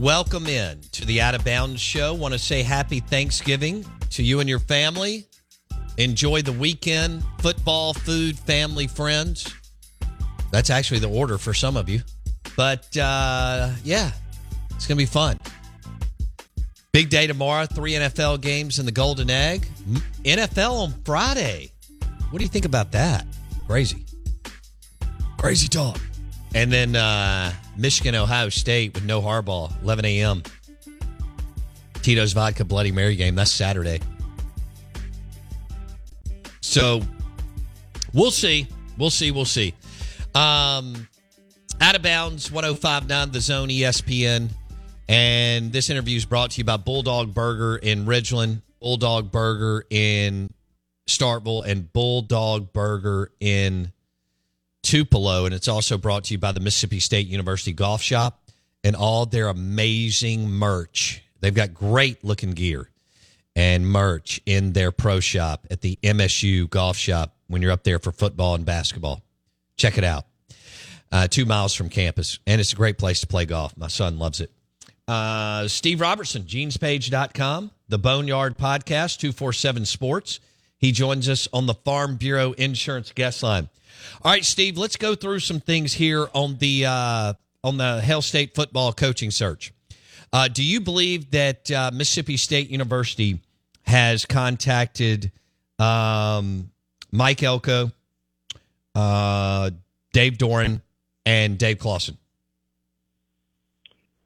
welcome in to the Out of Bounds show. Want to say happy Thanksgiving to you and your family. Enjoy the weekend, football, food, family, friends. That's actually the order for some of you. But uh, yeah, it's going to be fun. Big day tomorrow, three NFL games in the Golden Egg. NFL on Friday. What do you think about that? Crazy. Crazy talk. And then uh, Michigan, Ohio State with no Harbaugh, 11 a.m. Tito's Vodka Bloody Mary game. That's Saturday. So we'll see. We'll see. We'll see. Um, out of bounds, 1059 The Zone ESPN. And this interview is brought to you by Bulldog Burger in Ridgeland, Bulldog Burger in Starkville, and Bulldog Burger in Tupelo. And it's also brought to you by the Mississippi State University Golf Shop and all their amazing merch. They've got great looking gear and merch in their pro shop at the MSU Golf Shop when you're up there for football and basketball. Check it out. Uh, two miles from campus, and it's a great place to play golf. My son loves it. Uh, Steve Robertson, genespage.com, the Boneyard Podcast, 247 Sports. He joins us on the Farm Bureau Insurance Guest Line. All right, Steve, let's go through some things here on the uh, on the Hail State football coaching search. Uh, do you believe that uh, Mississippi State University has contacted um, Mike Elko, uh, Dave Doeren, and Dave Clawson?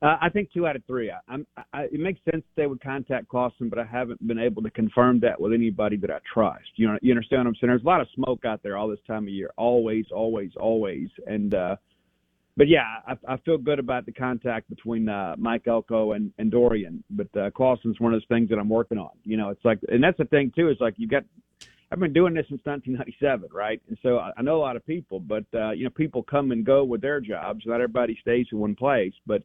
Uh, I think two out of three. I, i i it makes sense they would contact Clawson, but I haven't been able to confirm that with anybody that I trust. You know, you understand what I'm saying? There's a lot of smoke out there all this time of year, always, always, always. And uh, but yeah, I, I feel good about the contact between uh, Mike Elko and, and Doeren. But uh, Clawson's one of those things that I'm working on. You know, it's like, and that's the thing too. Is like you got. I've been doing this since 1997, right? And so I, I know a lot of people, but uh, you know, people come and go with their jobs. Not everybody stays in one place, but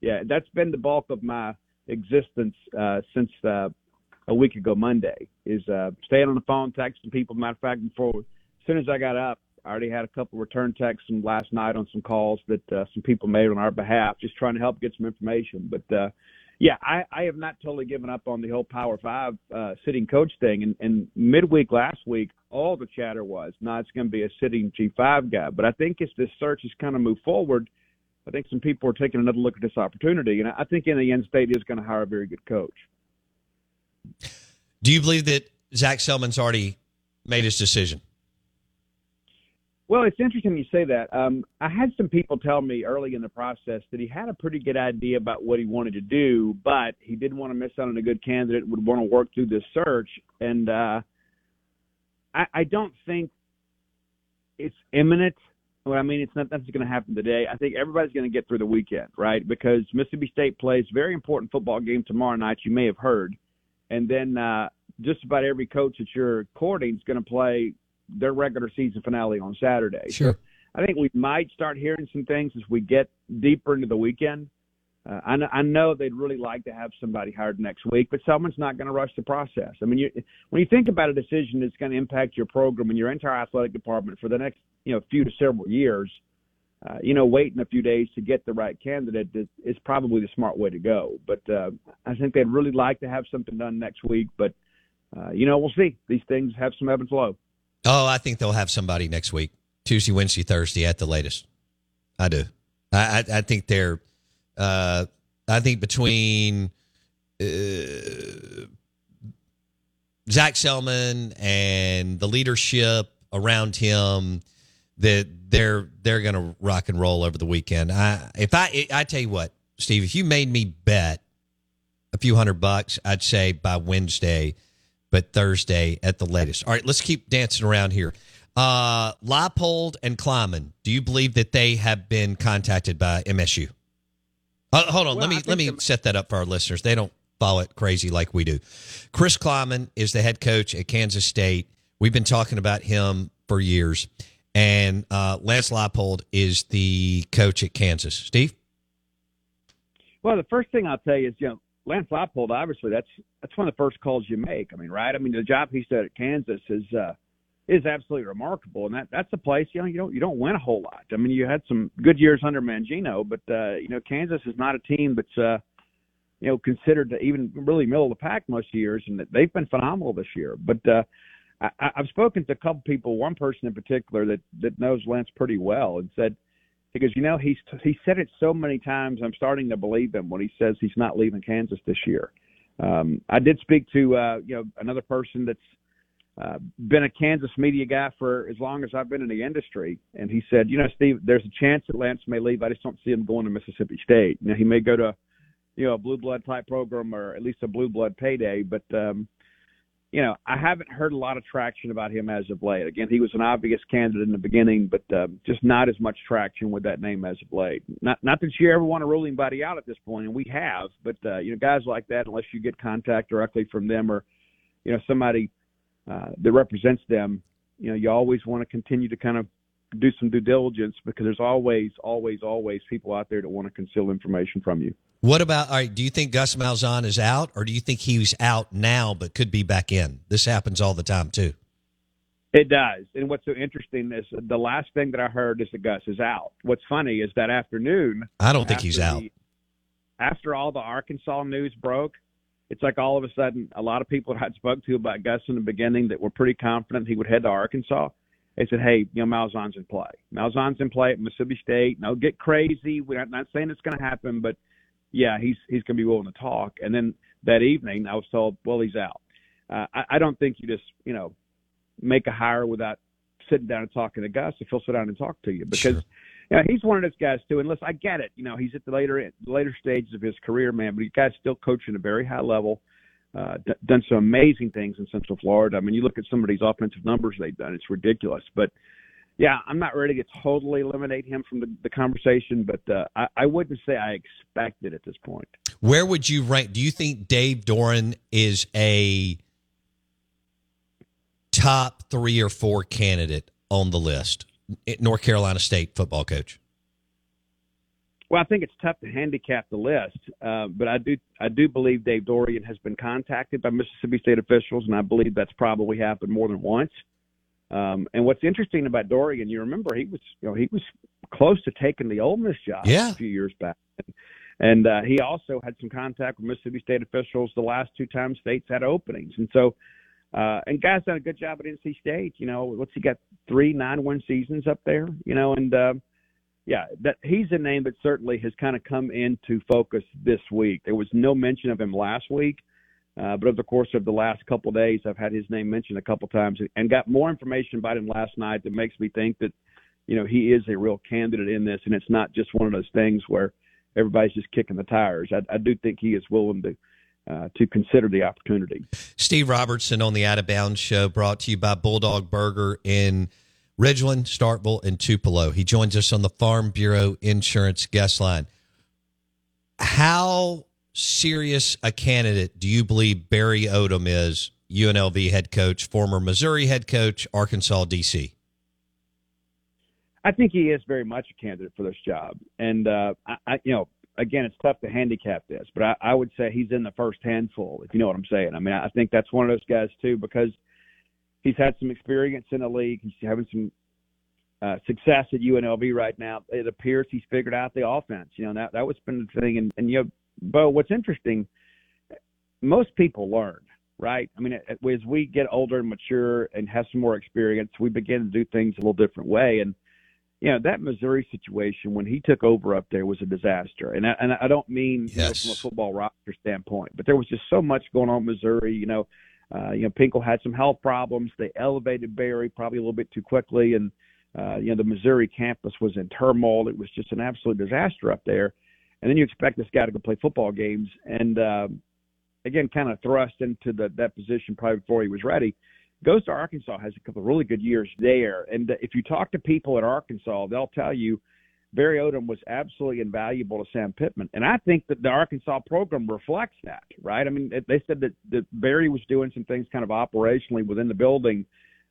yeah, that's been the bulk of my existence uh, since uh, a week ago Monday. Is uh, staying on the phone, texting people. Matter of fact, before as soon as I got up, I already had a couple return texts from last night on some calls that uh, some people made on our behalf, just trying to help get some information. But uh, yeah, I, I have not totally given up on the whole Power Five uh, sitting coach thing. And, and midweek last week, all the chatter was, no, it's going to be a sitting G5 guy. But I think as this search has kind of moved forward – I think some people are taking another look at this opportunity, and I think in the end, State is going to hire a very good coach. Do you believe that Zac Selmon's already made his decision? Well, it's interesting you say that. Um, I had some people tell me early in the process that he had a pretty good idea about what he wanted to do, but he didn't want to miss out on a good candidate. Would want to work through this search, and uh, I, I don't think it's imminent well, I mean, it's not that's going to happen today. I think everybody's going to get through the weekend, right? Because Mississippi State plays a very important football game tomorrow night. You may have heard, and then uh, just about every coach that you're courting is going to play their regular season finale on Saturday. Sure. So I think we might start hearing some things as we get deeper into the weekend. Uh, I, know, I know they'd really like to have somebody hired next week, but someone's not going to rush the process. I mean, you, when you think about a decision that's going to impact your program and your entire athletic department for the next, you know, a few to several years, uh, you know, waiting a few days to get the right candidate is, is probably the smart way to go. But uh, I think they'd really like to have something done next week. But uh, you know, we'll see. These things have some ebb and flow. Oh, I think they'll have somebody next week, Tuesday, Wednesday, Thursday at the latest. I do. I, I, I think they're uh, I think between uh, Zac Selmon and the leadership around him, that they're they're going to rock and roll over the weekend. I if I I tell you what, Steve, if you made me bet a few hundred bucks, I'd say by Wednesday, but Thursday at the latest. All right, let's keep dancing around here. Uh, Leipold and Klieman, do you believe that they have been contacted by MSU? Uh, hold on, well, let me let me the, set that up for our listeners. They don't follow it crazy like we do. Chris Klieman is the head coach at Kansas State. We've been talking about him for years, and uh, Lance Leipold is the coach at Kansas. Steve. Well, the first thing I'll tell you is, you know, Lance Leipold. Obviously, that's that's one of the first calls you make. I mean, right? I mean, the job he's said at Kansas is uh, is absolutely remarkable. And that that's a place you know you don't you don't win a whole lot. I mean, you had some good years under Mangino, but uh, you know Kansas is not a team that's uh, you know considered to even really middle of the pack most years, and they've been phenomenal this year. But uh, I, I've spoken to a couple people, one person in particular that that knows Lance pretty well, and said because you know he's he said it so many times. I'm starting to believe him when he says he's not leaving Kansas this year. Um, I did speak to uh, you know another person that's uh, been a Kansas media guy for as long as I've been in the industry, and he said, you know, Steve, there's a chance that Lance may leave. I just don't see him going to Mississippi State. Now he may go to, you know, a blue blood type program or at least a blue blood payday, but um, you know, I haven't heard a lot of traction about him as of late. Again, he was an obvious candidate in the beginning, but uh, just not as much traction with that name as of late. Not not that you ever want to rule anybody out at this point, and we have, but uh, you know, guys like that, unless you get contact directly from them or, you know, somebody uh, that represents them, you know, you always want to continue to kind of do some due diligence because there's always, always, always people out there that want to conceal information from you. What about? All right, do you think Gus Malzahn is out, or do you think he's out now but could be back in? This happens all the time too. It does. And what's so interesting is the last thing that I heard is that Gus is out. What's funny is that afternoon. I don't think he's out. The, after all the Arkansas news broke, it's like all of a sudden a lot of people that I spoke to about Gus in the beginning that were pretty confident he would head to Arkansas. They said, "Hey, you know, Malzahn's in play. Malzahn's in play at Mississippi State. No, get crazy. We're not, not saying it's going to happen, but yeah, he's he's going to be willing to talk." And then that evening, I was told, "Well, he's out." Uh, I, I don't think you just you know make a hire without sitting down and talking to Gus if he'll sit down and talk to you because. Sure. You know, he's one of those guys too. And listen, I get it. You know, he's at the later later stages of his career, man. But he's guy's still coaching at a very high level. Uh, d- done some amazing things in Central Florida. I mean, you look at some of these offensive numbers they've done; it's ridiculous. But yeah, I'm not ready to totally eliminate him from the, the conversation, but uh, I, I wouldn't say I expect it at this point. Where would you rank? Do you think Dave Doeren is a top three or four candidate on the list? North Carolina State football coach? Well, I think it's tough to handicap the list, uh, but I do I do believe Dave Doeren has been contacted by Mississippi State officials, and I believe that's probably happened more than once. Um, and what's interesting about Doeren, you remember he was you know he was close to taking the Ole Miss job yeah. a few years back, and uh, he also had some contact with Mississippi State officials the last two times states had openings, and so uh, and guys done a good job at NC State. You know, what's he got? Three nine-win seasons up there. You know, and uh, yeah, that he's a name that certainly has kind of come into focus this week. There was no mention of him last week, uh, but over the course of the last couple of days, I've had his name mentioned a couple times and got more information about him last night that makes me think that you know he is a real candidate in this, and it's not just one of those things where everybody's just kicking the tires. I, I do think he is willing to uh, to consider the opportunity. Steve Robertson on the Out of Bounds show, brought to you by Bulldog Burger in Ridgeland, Starkville, and Tupelo. He joins us on the Farm Bureau Insurance guest line. How serious a candidate do you believe Barry Odom is, UNLV head coach, former Missouri head coach, Arkansas DC? I think he is very much a candidate for this job, and uh, I, I, you know, again, it's tough to handicap this, but I, I would say he's in the first handful, if you know what I'm saying. I mean, I think that's one of those guys too because he's had some experience in the league. He's having some uh, success at UNLV right now. It appears he's figured out the offense. You know, that that was been the thing. And, and you know, Bo, what's interesting, most people learn, right? I mean, as we get older and mature and have some more experience, we begin to do things a little different way. And you know that Missouri situation when he took over up there was a disaster, and I, and I don't mean yes. you know, from a football roster standpoint, but there was just so much going on in Missouri. You know, uh, you know Pinkel had some health problems. They elevated Barry probably a little bit too quickly, and uh, you know the Missouri campus was in turmoil. It was just an absolute disaster up there. And then you expect this guy to go play football games, and uh, again, kind of thrust into the, that position probably before he was ready goes to Arkansas, has a couple of really good years there. And if you talk to people at Arkansas, they'll tell you Barry Odom was absolutely invaluable to Sam Pittman. And I think that the Arkansas program reflects that, right? I mean, they said that, that Barry was doing some things kind of operationally within the building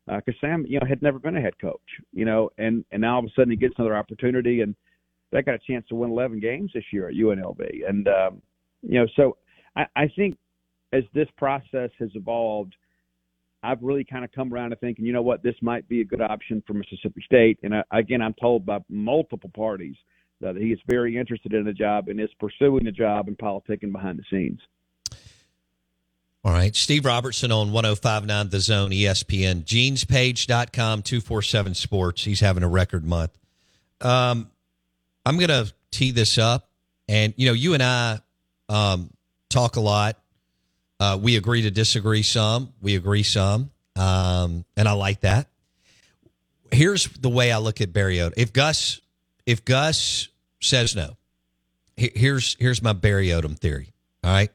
because uh, Sam, you know, had never been a head coach, you know, and and now all of a sudden he gets another opportunity, and they got a chance to win 11 games this year at UNLV, and um, you know, so I, I think as this process has evolved, I've really kind of come around to thinking, you know what, this might be a good option for Mississippi State. And uh, again, I'm told by multiple parties that he is very interested in the job and is pursuing the job and politicking behind the scenes. All right. Steve Robertson on 1059 The Zone, ESPN, genespage.com, 247 Sports. He's having a record month. Um, I'm to tee this up. And, you know, you and I um, talk a lot. Uh, we agree to disagree some. We agree some. Um, and I like that. Here's the way I look at Barry Odom. If Gus, if Gus says no, here's here's my Barry Odom theory. All right.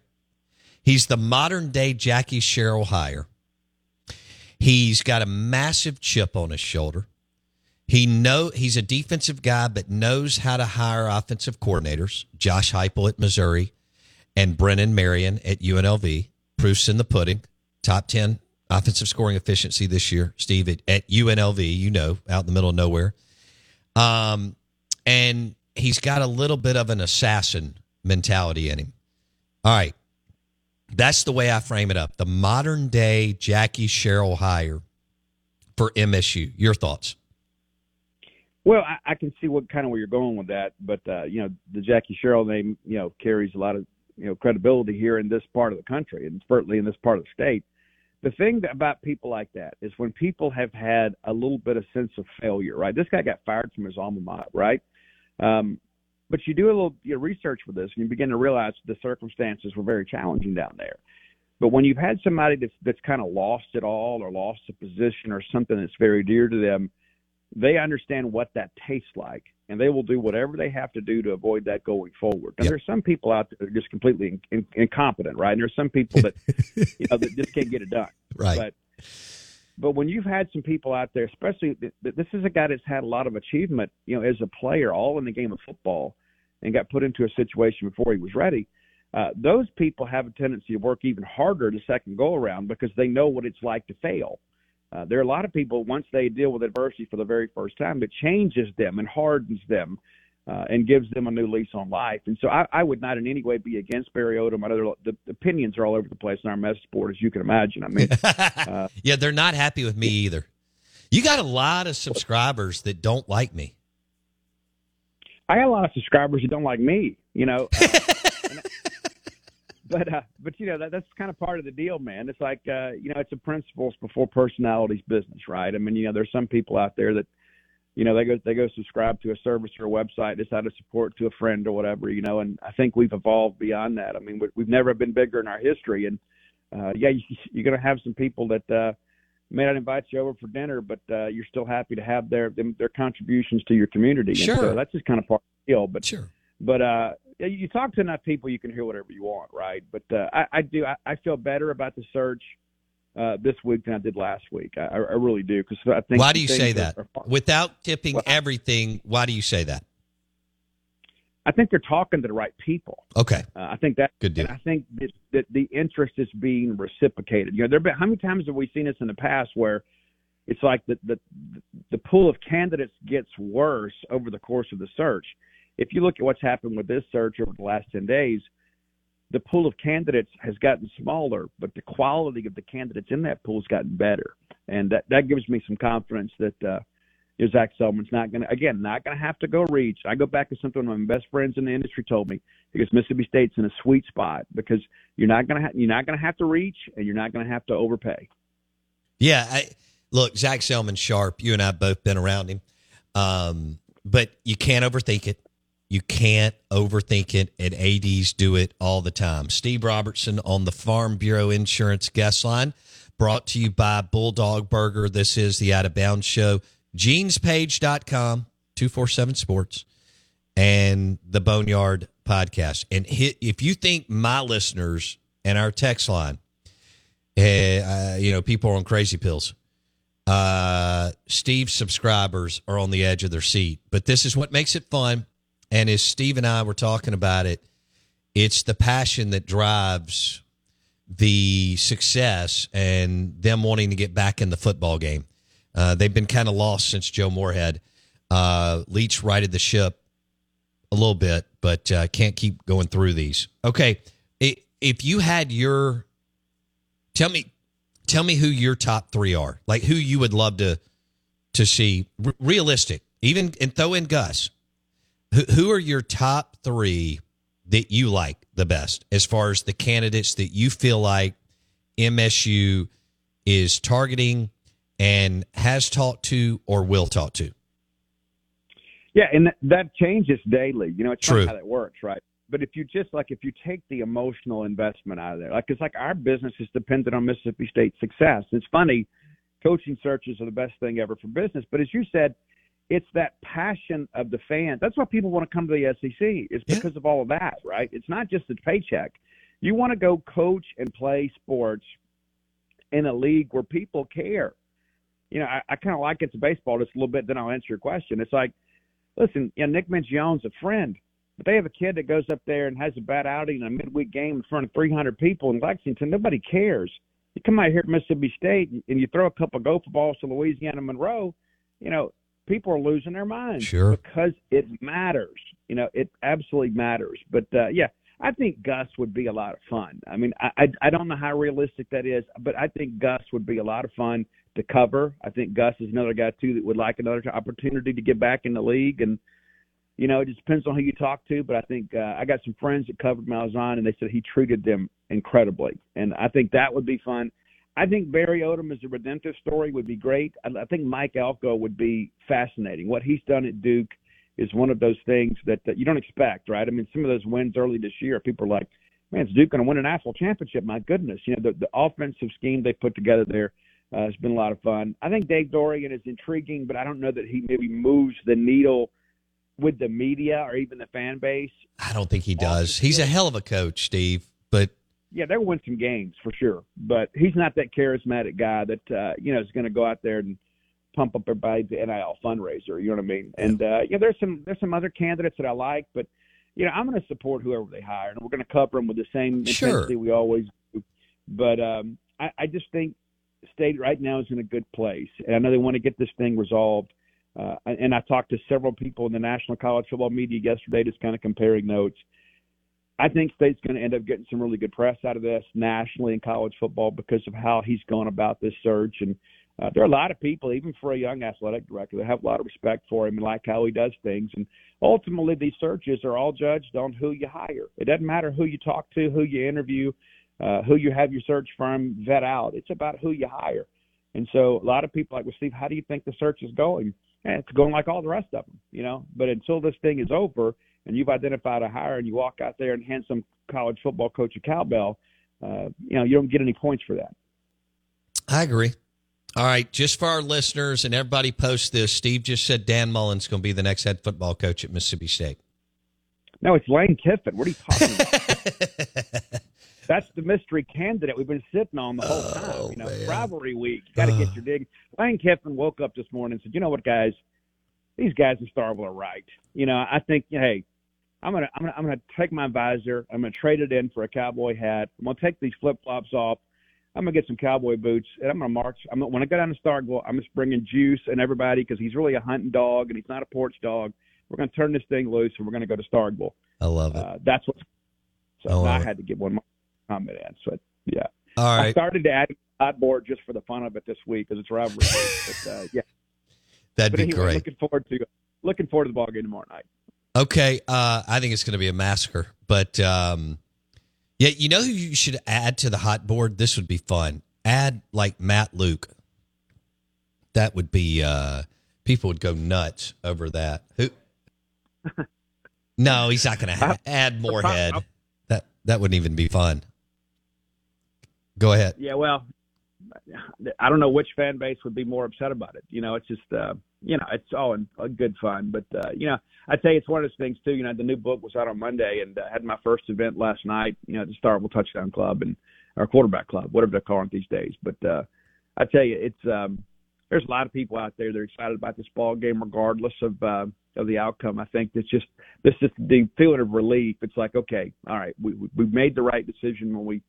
He's the modern day Jackie Sherrill hire. He's got a massive chip on his shoulder. He know he's a defensive guy, but knows how to hire offensive coordinators. Josh Heupel at Missouri, and Brennan Marion at UNLV. Proofs in the pudding. Top ten offensive scoring efficiency this year. Steve at, at UNLV, you know, out in the middle of nowhere. Um, and he's got a little bit of an assassin mentality in him. All right. That's the way I frame it up. The modern day Jackie Sherrill hire for MSU. Your thoughts? Well, I, I can see what kind of where you're going with that, but uh, you know, the Jackie Sherrill name, you know, carries a lot of you know credibility here in this part of the country, and certainly in this part of the state. The thing about people like that is when people have had a little bit of sense of failure, right? This guy got fired from his alma mater, right? Um, but you do a little you know, research for this, and you begin to realize the circumstances were very challenging down there. But when you've had somebody that's that's kind of lost it all, or lost a position, or something that's very dear to them, they understand what that tastes like, and they will do whatever they have to do to avoid that going forward. And yep. there's some people out there that are just completely in, in, incompetent, right? And there's some people that you know that just can't get it done, right? But but when you've had some people out there, especially this is a guy that's had a lot of achievement, you know, as a player, all in the game of football, and got put into a situation before he was ready. Uh, those people have a tendency to work even harder the second go around because they know what it's like to fail. Uh, there are a lot of people once they deal with adversity for the very first time, it changes them and hardens them uh, and gives them a new lease on life. And so I, I would not in any way be against Barry Odom. I know the, the opinions are all over the place in our message board, as you can imagine. I mean, uh, yeah, they're not happy with me either. You got a lot of subscribers that don't like me. I got a lot of subscribers that don't like me. You know. Uh, but uh, but you know that that's kind of part of the deal, man. It's like uh, you know it's a principles before personalities business, right? I mean, you know, there's some people out there that you know they go they go subscribe to a service or a website, decide to support to a friend or whatever, you know. And I think we've evolved beyond that. I mean, we've never been bigger in our history, and uh, yeah, you, you're going to have some people that uh, may not invite you over for dinner, but uh, you're still happy to have their them, their contributions to your community. Sure, and so that's just kind of part of the deal. But sure, but uh, you talk to enough people, you can hear whatever you want, right? But uh, I, I do. I, I feel better about the search uh, this week than I did last week. I, I really do because I think. Why do you say that? Are, Without tipping well, everything, why do you say that? I think they're talking to the right people. Okay. Uh, I think that good deal. I think that, that the interest is being reciprocated. You know, there been how many times have we seen this in the past where it's like the the the pool of candidates gets worse over the course of the search. If you look at what's happened with this search over the last ten days, the pool of candidates has gotten smaller, but the quality of the candidates in that pool has gotten better, and that that gives me some confidence that uh, Zac Selmon's not going to again not going to have to go reach. I go back to something my best friends in the industry told me because Mississippi State's in a sweet spot because you're not going to you're not going to have to reach and you're not going to have to overpay. Yeah, I, look, Zach Selman sharp. You and I both been around him, um, but you can't overthink it. You can't overthink it, and ADs do it all the time. Steve Robertson on the Farm Bureau Insurance Guest Line, brought to you by Bulldog Burger. This is the Out of Bounds Show. GenesPage.com, 247 Sports, and the Boneyard Podcast. And hit, if you think my listeners and our text line, uh, you know, people are on crazy pills. Uh, Steve's subscribers are on the edge of their seat, but this is what makes it fun. And as Steve and I were talking about it, it's the passion that drives the success and them wanting to get back in the football game. Uh, they've been kind of lost since Joe Moorhead. Uh, Leach righted the ship a little bit, but uh, can't keep going through these. Okay, if you had your tell me tell me who your top three are. Like who you would love to to see. R- realistic, even and throw in Gus. Who, who are your top three that you like the best as far as the candidates that you feel like MSU is targeting and has talked to or will talk to? Yeah, and that, that changes daily. You know, it's True. how that works, right? But if you just like if you take the emotional investment out of there, like it's like our business is dependent on Mississippi State's success. It's funny, coaching searches are the best thing ever for business. But as you said, it's that passion of the fans. That's why people want to come to the SEC. It's Yeah. because of all of that, right? It's not just the paycheck. You want to go coach and play sports in a league where people care. You know, I, I kind of like it to baseball just a little bit. Then I'll answer your question. It's like, listen, you know, Nick Mingione's a friend, but they have a kid that goes up there and has a bad outing in a midweek game in front of 300 people in Lexington. Nobody cares. You come out here at Mississippi State and you throw a couple of gopher balls to Louisiana Monroe, you know, people are losing their minds Sure. because it matters. You know, it absolutely matters. But uh, yeah, I think Gus would be a lot of fun. I mean, I, I I don't know how realistic that is, but I think Gus would be a lot of fun to cover. I think Gus is another guy too that would like another opportunity to get back in the league, and you know, it just depends on who you talk to. But I think uh, I got some friends that covered Malzahn, and they said he treated them incredibly, and I think that would be fun. I think Barry Odom as a redemptive story would be great. I, I think Mike Elko would be fascinating. What he's done at Duke is one of those things that, that you don't expect, right? I mean, some of those wins early this year, people are like, "Man, is Duke going to win a national championship?" My goodness, you know, the, the offensive scheme they put together there uh, has been a lot of fun. I think Dave Doeren is intriguing, but I don't know that he maybe moves the needle with the media or even the fan base. I don't think he does. He's a hell of a coach, Steve, but Yeah, they'll win some games for sure, but he's not that charismatic guy that uh, you know is going to go out there and pump up everybody's NIL fundraiser. You know what I mean? And uh, yeah, there's some there's some other candidates that I like, but you know I'm going to support whoever they hire, and we're going to cover them with the same Sure. intensity we always do. But um, I, I just think state right now is in a good place, and I know they want to get this thing resolved. Uh, and I talked to several people in the national college football media yesterday, just kind of comparing notes. I think State's going to end up getting some really good press out of this nationally in college football because of how he's gone about this search. And uh, there are a lot of people, even for a young athletic director, that have a lot of respect for him and like how he does things. And ultimately, these searches are all judged on who you hire. It doesn't matter who you talk to, who you interview, uh, who you have your search firm vet out. It's about who you hire. And so a lot of people like, well, Steve, how do you think the search is going? And it's going like all the rest of them, you know. But until this thing is over and you've identified a hire and you walk out there and hand some college football coach a cowbell, uh, you know, you don't get any points for that. I agree. All right, just for our listeners and everybody post this, Steve just said Dan Mullen's going to be the next head football coach at Mississippi State. No, it's Lane Kiffin. What are you talking about? That's the mystery candidate we've been sitting on the whole time. You know, man. rivalry week. Got to get your dig. Lane Kiffin woke up this morning and said, "You know what, guys? These guys in Starkville are right. You know, I think, hey, I'm gonna, I'm gonna, I'm gonna take my visor. I'm gonna trade it in for a cowboy hat. I'm gonna take these flip flops off. I'm gonna get some cowboy boots, and I'm gonna march. I'm gonna, when I go down to Starkville, I'm just bringing Juice and everybody because he's really a hunting dog and he's not a porch dog. We're gonna turn this thing loose and we're gonna go to Starkville. I love it. Uh, that's what. So I I it. had to get one more comment in. So yeah, All right. I started to add board just for the fun of it this week because it's rivalry. But uh, yeah, that'd but be anyway, great. looking forward to looking forward to the ball game tomorrow night. Okay, uh, I think it's going to be a massacre. But um, yeah, you know who you should add to the hot board? This would be fun. Add like Matt Luke. That would be uh, people would go nuts over that. Who? No, he's not going to ha- add Moorhead. That that wouldn't even be fun. Go ahead. Yeah, well, I don't know which fan base would be more upset about it. You know, it's just uh, you know, it's all in uh, good fun. But uh, you know, I tell you, it's one of those things too. You know, the new book was out on Monday, and uh, had my first event last night. You know, at the Starkville Touchdown Club and our quarterback club, whatever they're calling it these days. But uh, I tell you, it's um, there's a lot of people out there that are excited about this ball game, regardless of uh, of the outcome. I think it's just this is the feeling of relief. It's like, okay, all right, we we made the right decision when we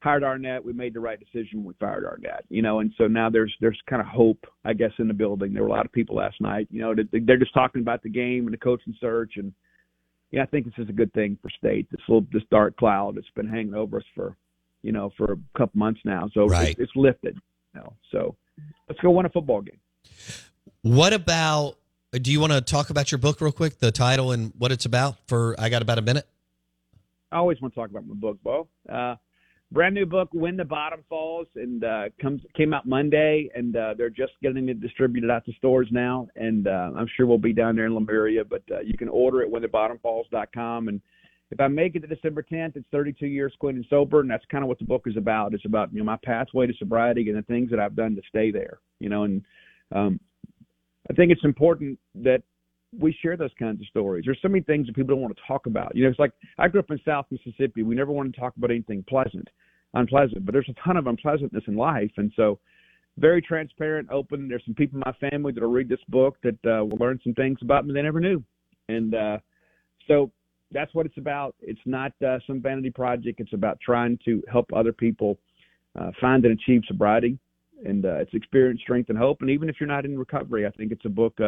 hired Arnett. We made the right decision we fired Arnett. You know, and so now there's there's kind of hope, I guess, in the building. There were a lot of people last night. You know, they're just talking about the game and the coaching search, and yeah, I think this is a good thing for state. This little this dark cloud that's been hanging over us for you know, for a couple months now. So Right. it's, it's lifted. You know, so let's go win a football game. What about? Do you want to talk about your book real quick, the title and what it's about? For I got about a minute. I always want to talk about my book, Bo. Uh, brand new book, When the Bottom Falls, and uh, comes came out Monday, and uh, they're just getting it distributed out to stores now, and uh, I'm sure we'll be down there in Lemuria, but uh, you can order it whenthebottomfalls.com, and if I make it to December 10th, it's 32 years clean and sober, and that's kind of what the book is about. It's about you know my pathway to sobriety and the things that I've done to stay there, you know, and um, I think it's important that we share those kinds of stories. There's so many things that people don't want to talk about. You know, it's like I grew up in South Mississippi. We never want to talk about anything pleasant, unpleasant, but there's a ton of unpleasantness in life, and so very transparent, open. There's some people in my family that'll read this book that uh, will learn some things about me they never knew, and uh, so that's what it's about. It's not uh, some vanity project. It's about trying to help other people uh, find and achieve sobriety, and uh, it's experience, strength, and hope. And even if you're not in recovery, I think it's a book.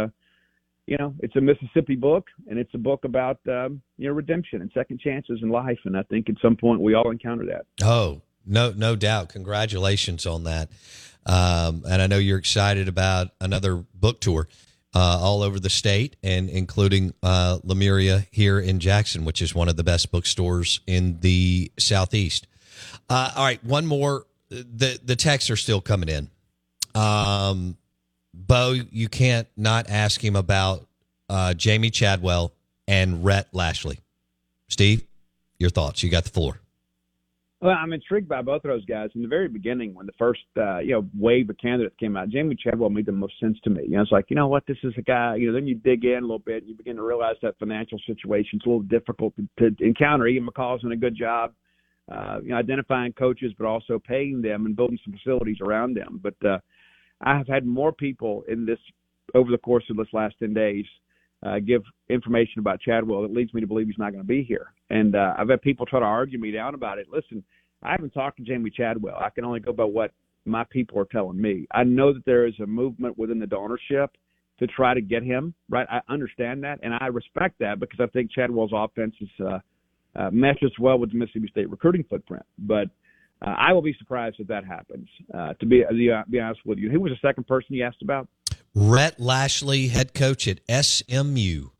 You know, it's a Mississippi book, and it's a book about um, you know redemption and second chances in life. And I think at some point we all encounter that. Oh, no, no doubt. Congratulations on that. Um, and I know you're excited about another book tour uh, all over the state and including uh, Lemuria here in Jackson, which is one of the best bookstores in the Southeast. Uh, all right, one more. The the texts are still coming in. Um, Bo, you can't not ask him about uh, Jamey Chadwell and Rhett Lashlee. Steve, your thoughts. You got the floor. Well, I'm intrigued by both of those guys. In the very beginning, when the first uh, you know wave of candidates came out, Jamey Chadwell made the most sense to me. You know, it's like you know what, this is a guy. You know, then you dig in a little bit, and you begin to realize that financial situation's a little difficult to, to encounter. Ian McCaw's doing a good job, uh, you know, identifying coaches, but also paying them and building some facilities around them. But uh, I have had more people in this over the course of this last ten days uh, give information about Chadwell that leads me to believe he's not going to be here. And uh, I've had people try to argue me down about it. Listen, I haven't talked to Jamey Chadwell. I can only go by what my people are telling me. I know that there is a movement within the donorship to try to get him right. I understand that, and I respect that because I think Chadwell's offense is uh, uh, meshes well with the Mississippi State recruiting footprint. But uh, I will be surprised if that happens. Uh, to be to be honest with you, who was the second person you asked about? Rhett Lashlee, head coach at SMU.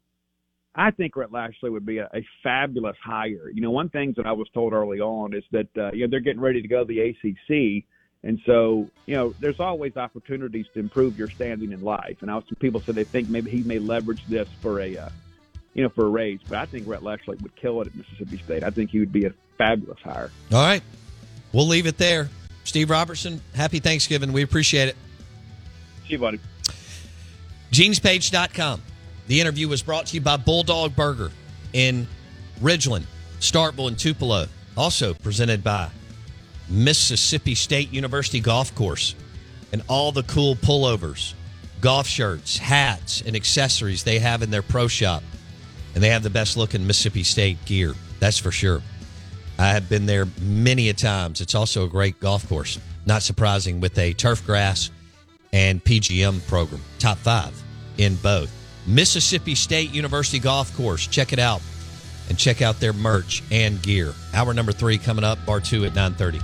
I think Rhett Lashlee would be a, a fabulous hire. You know, one thing that I was told early on is that uh, you know they're getting ready to go to the ACC, and so you know there's always opportunities to improve your standing in life. And I some people said they think maybe he may leverage this for a uh, you know for a raise, but I think Rhett Lashlee would kill it at Mississippi State. I think he would be a fabulous hire. All right, we'll leave it there. Steve Robertson, happy Thanksgiving. We appreciate it. See you, buddy. GenesPage.com. The interview was brought to you by Bulldog Burger in Ridgeland, Starkville, and Tupelo. Also presented by Mississippi State University Golf Course and all the cool pullovers, golf shirts, hats, and accessories they have in their pro shop. And they have the best looking Mississippi State gear. That's for sure. I have been there many a times. It's also a great golf course. Not surprising with a turf grass and PGM program. Top five in both. Mississippi State University Golf Course. Check it out and check out their merch and gear. Hour number three coming up, bar two at 930.